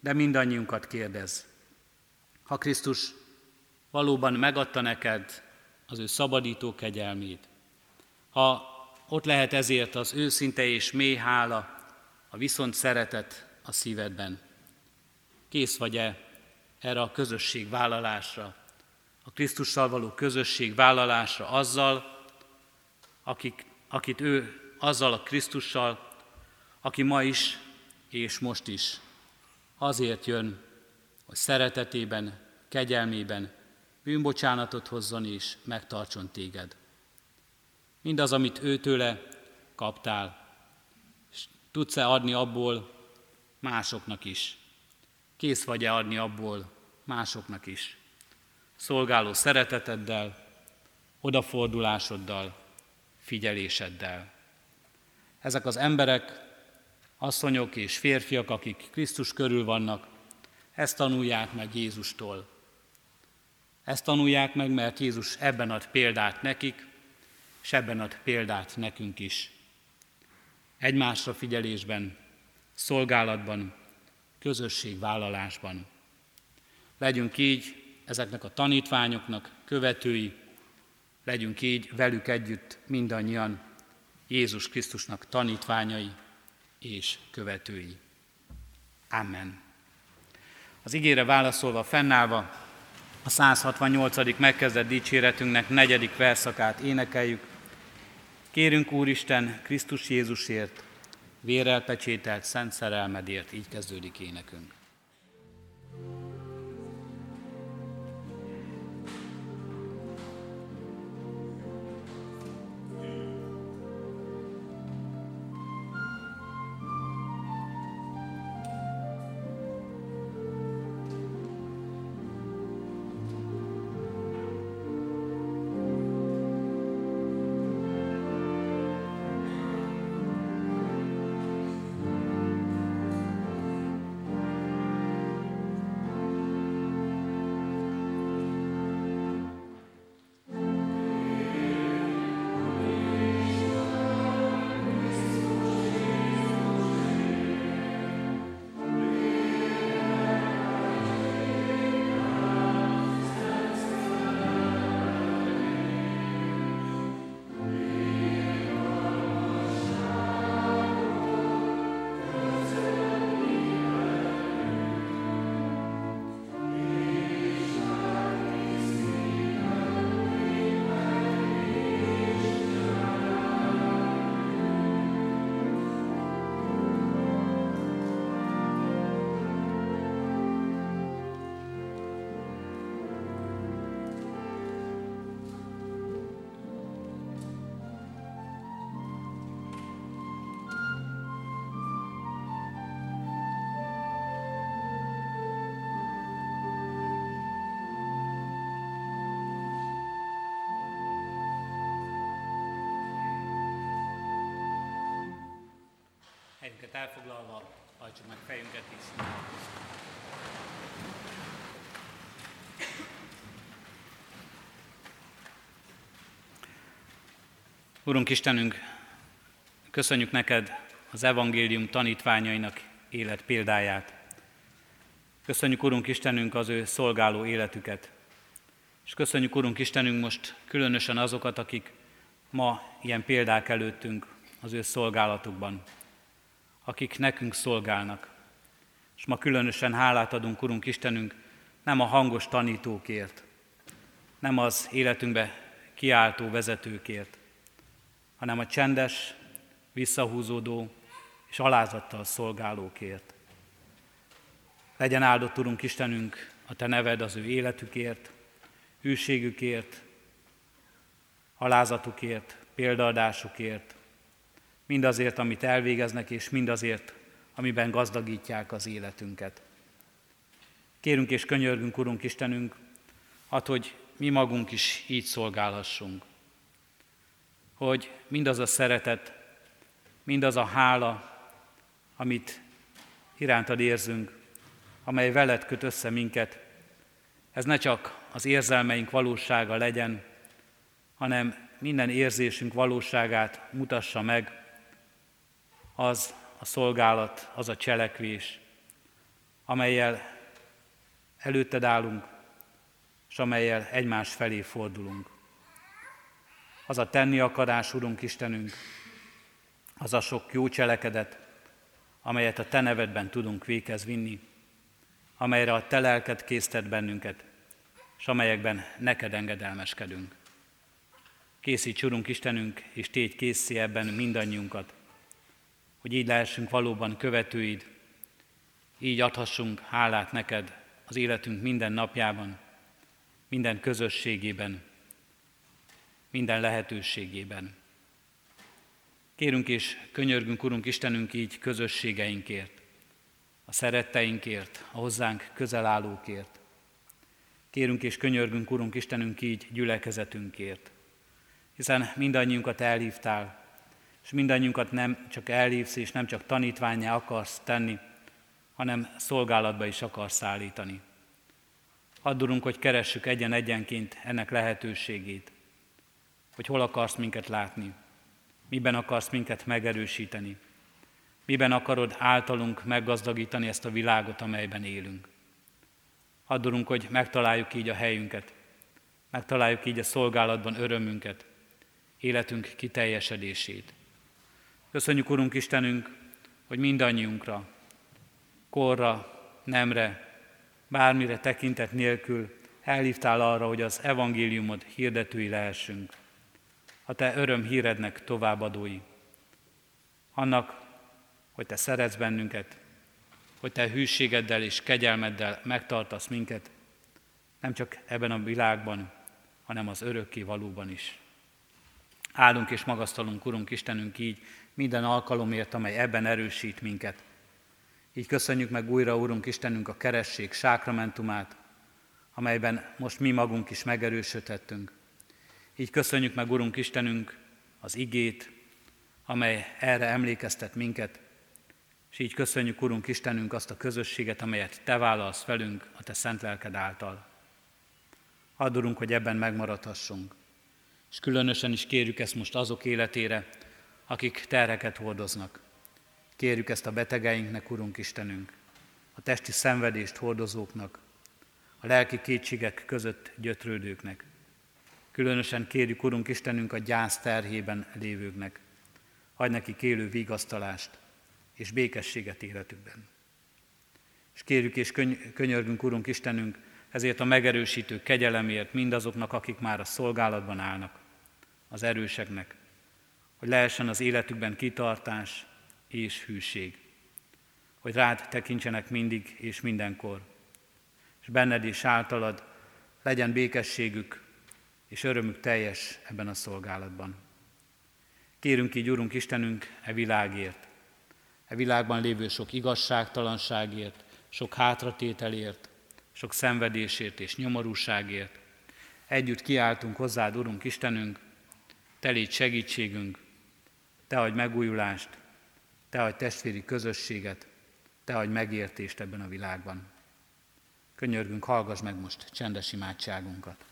de mindannyiunkat kérdez. Ha Krisztus valóban megadta neked az ő szabadító kegyelmét, ha ott lehet ezért az őszinte és mély hála, a viszont szeretet a szívedben. Kész vagy-e erre a közösség vállalásra, a Krisztussal való közösség vállalásra azzal, akik, akit ő azzal a Krisztussal, aki ma is és most is azért jön, hogy szeretetében, kegyelmében bűnbocsánatot hozzon és megtartson téged. Mindaz, amit őtőle kaptál, és tudsz-e adni abból másoknak is? Kész vagy-e adni abból másoknak is? Szolgáló szereteteddel, odafordulásoddal, figyeléseddel. Ezek az emberek, asszonyok és férfiak, akik Krisztus körül vannak, ezt tanulják meg Jézustól. Ezt tanulják meg, mert Jézus ebben ad példát nekik, és ebben ad példát nekünk is. Egymásra figyelésben, szolgálatban, közösségvállalásban. Legyünk így ezeknek a tanítványoknak követői, legyünk így velük együtt mindannyian Jézus Krisztusnak tanítványai és követői. Amen. Az ígére válaszolva, fennállva a 168. megkezdett dicséretünknek negyedik verszakát énekeljük. Kérünk Úristen Krisztus Jézusért, vérrel pecsételt szent szerelmedért, így kezdődik énekünk. Hajtsuk meg fejünket is. Urunk Istenünk, köszönjük neked az evangélium tanítványainak élet példáját. Köszönjük, Urunk Istenünk, az ő szolgáló életüket. És köszönjük, Urunk Istenünk, most különösen azokat, akik ma ilyen példák előttünk az ő szolgálatukban, akik nekünk szolgálnak. És ma különösen hálát adunk, Urunk Istenünk, nem a hangos tanítókért, nem az életünkbe kiáltó vezetőkért, hanem a csendes, visszahúzódó és alázattal szolgálókért. Legyen áldott, Urunk Istenünk, a Te neved az ő életükért, hűségükért, alázatukért, példaadásukért, mindazért, amit elvégeznek, és mindazért, amiben gazdagítják az életünket. Kérünk és könyörgünk, Urunk Istenünk, ad, hogy mi magunk is így szolgálhassunk. Hogy mindaz a szeretet, mindaz a hála, amit irántad érzünk, amely veled köt össze minket, ez ne csak az érzelmeink valósága legyen, hanem minden érzésünk valóságát mutassa meg az a szolgálat, az a cselekvés, amelyel előtted állunk, és amelyel egymás felé fordulunk. Az a tenni akarás, Urunk Istenünk, az a sok jó cselekedet, amelyet a Te nevedben tudunk véghez vinni, amelyre a Te lelked késztet bennünket, és amelyekben neked engedelmeskedünk. Készíts, Urunk Istenünk, és tégy készé ebben mindannyiunkat, hogy így lehessünk valóban követőid, így adhassunk hálát neked az életünk minden napjában, minden közösségében, minden lehetőségében. Kérünk és könyörgünk, Urunk Istenünk, így közösségeinkért, a szeretteinkért, a hozzánk közel állókért. Kérünk és könyörgünk, Urunk Istenünk, így gyülekezetünkért, hiszen mindannyiunkat elhívtál, és mindannyiunkat nem csak elhívsz, és nem csak tanítványá akarsz tenni, hanem szolgálatba is akarsz állítani. Addurunk, hogy keressük egyen-egyenként ennek lehetőségét, hogy hol akarsz minket látni, miben akarsz minket megerősíteni, miben akarod általunk meggazdagítani ezt a világot, amelyben élünk. Addurunk, hogy megtaláljuk így a helyünket, megtaláljuk így a szolgálatban örömünket, életünk kiteljesedését. Köszönjük, Urunk Istenünk, hogy mindannyiunkra, korra, nemre, bármire tekintet nélkül elhívtál arra, hogy az evangéliumod hirdetői lehessünk, a te öröm hírednek továbbadói. Annak, hogy te szeretsz bennünket, hogy te hűségeddel és kegyelmeddel megtartasz minket, nem csak ebben a világban, hanem az örökké valóban is. Áldunk és magasztalunk, Urunk Istenünk, így minden alkalomért, amely ebben erősít minket. Így köszönjük meg újra, Urunk Istenünk, a keresség sákramentumát, amelyben most mi magunk is megerősödhettünk. Így köszönjük meg, Urunk Istenünk, az igét, amely erre emlékeztet minket, és így köszönjük, Urunk Istenünk, azt a közösséget, amelyet Te vállalsz velünk a Te szent lelked által. Add, hogy ebben megmaradhassunk. És különösen is kérjük ezt most azok életére, akik terheket hordoznak. Kérjük ezt a betegeinknek, Urunk Istenünk, a testi szenvedést hordozóknak, a lelki kétségek között gyötrődőknek. Különösen kérjük, Urunk Istenünk, a gyász terhében lévőknek. Hagy neki élő vigasztalást és békességet életükben. És kérjük és könyörgünk, Urunk Istenünk, ezért a megerősítő kegyelemért mindazoknak, akik már a szolgálatban állnak, az erőseknek, hogy lehessen az életükben kitartás és hűség, hogy rád tekintsenek mindig és mindenkor, és benned és általad legyen békességük és örömük teljes ebben a szolgálatban. Kérünk így, Urunk Istenünk, e világért, e világban lévő sok igazságtalanságért, sok hátratételért, sok szenvedésért és nyomorúságért. Együtt kiáltunk hozzád, Urunk Istenünk, te légy segítségünk, te adj megújulást, te adj testvéri közösséget, te adj megértést ebben a világban. Könyörgünk, hallgass meg most csendes imádságunkat.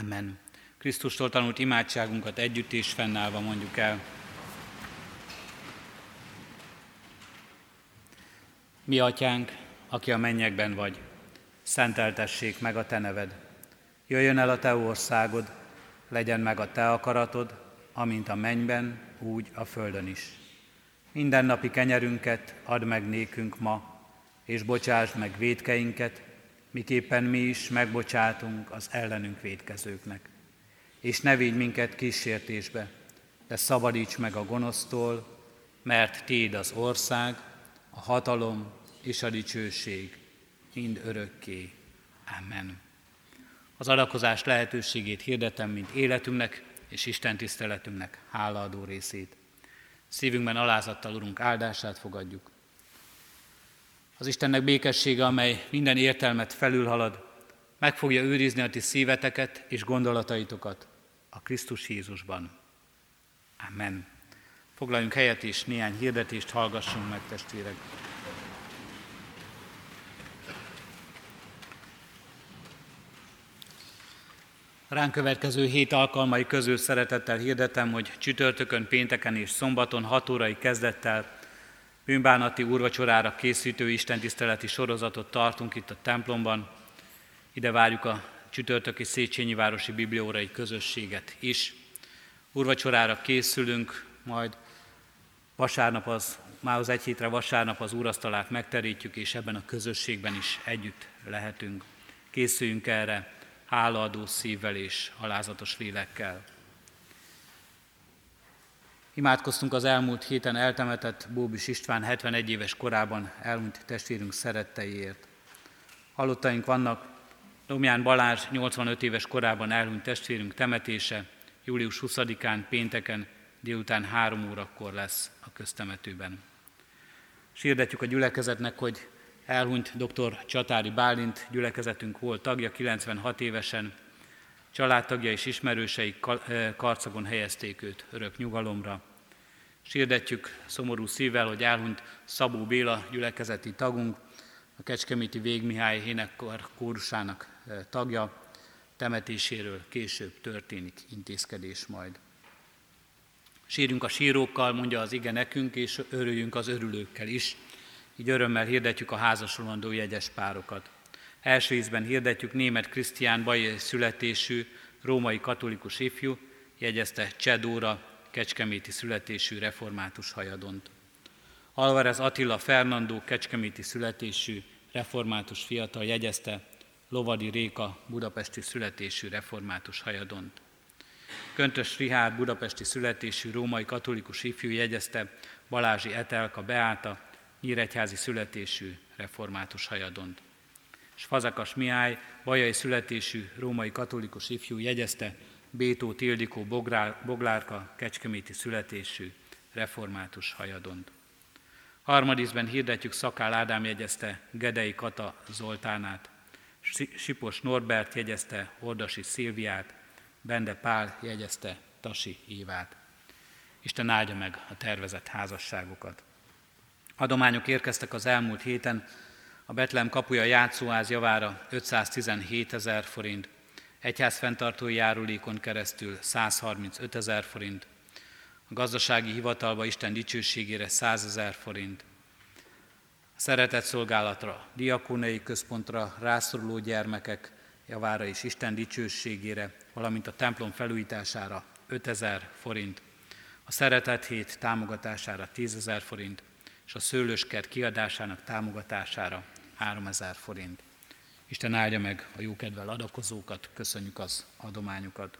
Amen. Krisztustól tanult imádságunkat együtt és fennállva mondjuk el. Mi atyánk, aki a mennyekben vagy, szenteltessék meg a te neved. Jöjjön el a te országod, legyen meg a te akaratod, amint a mennyben, úgy a földön is. Minden napi kenyerünket add meg nékünk ma, és bocsásd meg védkeinket, miképpen mi is megbocsátunk az ellenünk védkezőknek. És ne védj minket kísértésbe, de szabadíts meg a gonosztól, mert Téd az ország, a hatalom és a dicsőség mind örökké. Amen. Az adakozás lehetőségét hirdetem, mint életünknek és Isten tiszteletünknek hálaadó részét. Szívünkben alázattal Urunk áldását fogadjuk. Az Istennek békessége, amely minden értelmet felülhalad, meg fogja őrizni a ti szíveteket és gondolataitokat a Krisztus Jézusban. Amen. Foglaljunk helyet és néhány hirdetést hallgassunk meg, testvérek. Ránk következő hét alkalmai közül szeretettel hirdetem, hogy csütörtökön, pénteken és szombaton 6 órai kezdettel bűnbánati úrvacsorára készítő istentiszteleti sorozatot tartunk itt a templomban. Ide várjuk a csütörtöki Széchenyi Városi Bibliórai közösséget is. Úrvacsorára készülünk, majd vasárnap az, már az egy hétre vasárnap az úrasztalát megterítjük, és ebben a közösségben is együtt lehetünk. Készüljünk erre hálaadó szívvel és alázatos lélekkel. Imádkoztunk az elmúlt héten eltemetett Bóbis István 71 éves korában elmúlt testvérünk szeretteiért. Halottaink vannak Domján Balázs 85 éves korában elhunyt testvérünk temetése, július 20-án pénteken délután 3 órakor lesz a köztemetőben. Sírdetjük a gyülekezetnek, hogy elhunyt dr. Csatári Bálint, gyülekezetünk volt tagja, 96 évesen, Családtagja és ismerősei karcagon helyezték őt örök nyugalomra. Sérdetjük szomorú szívvel, hogy elhunyt Szabó Béla gyülekezeti tagunk, a Kecskeméti Végmihály Hénekkar kórusának tagja, temetéséről később történik intézkedés majd. Sírjunk a sírókkal, mondja az ige nekünk, és örüljünk az örülőkkel is. Így örömmel hirdetjük a házasolandó jegyes párokat. Első ízben hirdetjük német Krisztián bajai születésű, római katolikus ifjú, jegyezte Csedóra, kecskeméti születésű református hajadont. Alvarez Attila Fernandó, kecskeméti születésű református fiatal jegyezte Lovadi Réka, budapesti születésű református hajadont. Köntös Rihár, budapesti születésű római katolikus ifjú jegyezte Balázsi Etelka Beáta, nyíregyházi születésű református hajadont és Fazakas Mihály, bajai születésű római katolikus ifjú jegyezte Bétó Tildikó Boglárka, kecskeméti születésű református hajadont. Harmadízben hirdetjük Szakál Ádám jegyezte Gedei Kata Zoltánát, Sipos Norbert jegyezte Ordasi Szilviát, Bende Pál jegyezte Tasi Évát. Isten áldja meg a tervezett házasságokat. Adományok érkeztek az elmúlt héten, a Betlem kapuja játszóház javára 517 ezer forint, egyház fenntartói járulékon keresztül 135 ezer forint, a gazdasági hivatalba Isten dicsőségére 100 ezer forint, a szeretett szolgálatra, diakónai központra rászoruló gyermekek javára és Isten dicsőségére, valamint a templom felújítására 5000 forint, a Szeretet Hét támogatására 10 ezer forint, és a szőlőskert kiadásának támogatására 3 ezer forint. Isten áldja meg a jókedvel adakozókat, köszönjük az adományukat.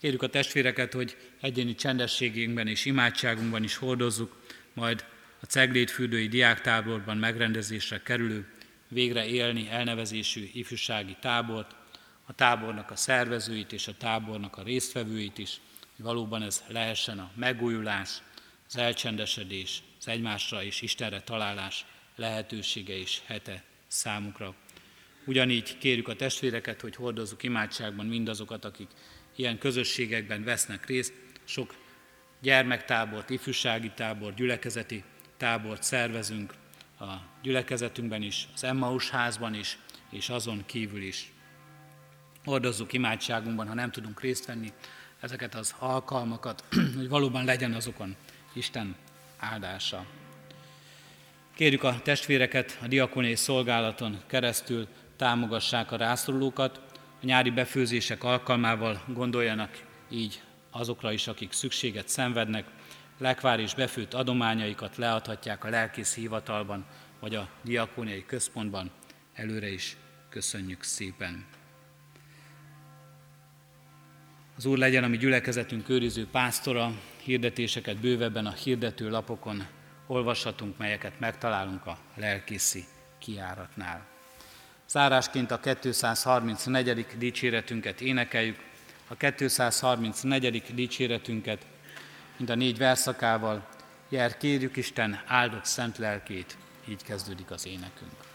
Kérjük a testvéreket, hogy egyéni csendességünkben és imádságunkban is hordozzuk, majd a Ceglétfürdői diáktáborban megrendezésre kerülő, végre élni elnevezésű ifjúsági tábort, a tábornak a szervezőit és a tábornak a résztvevőit is, hogy valóban ez lehessen a megújulás, az elcsendesedés, az egymásra és Istenre találás lehetősége és hete számukra. Ugyanígy kérjük a testvéreket, hogy hordozzuk imádságban mindazokat, akik ilyen közösségekben vesznek részt. Sok gyermektábort, ifjúsági tábor, gyülekezeti tábort szervezünk a gyülekezetünkben is, az Emmaus házban is, és azon kívül is. Hordozzuk imádságunkban, ha nem tudunk részt venni, ezeket az alkalmakat, (clears throat) hogy valóban legyen azokon Isten áldása. Kérjük a testvéreket a diakóniai szolgálaton keresztül támogassák a rászorulókat, a nyári befőzések alkalmával gondoljanak így azokra is, akik szükséget szenvednek, lekvár és befőtt adományaikat leadhatják a lelkész hivatalban, vagy a diakóniai központban. Előre is köszönjük szépen. Az Úr legyen a mi gyülekezetünk őriző pásztora, hirdetéseket bővebben a hirdető lapokon olvashatunk, melyeket megtalálunk a lelkészi kiáratnál. Zárásként a 234. dicséretünket énekeljük, a 234. dicséretünket, mint a négy verszakával, jár kérjük Isten áldott szent lelkét, így kezdődik az énekünk.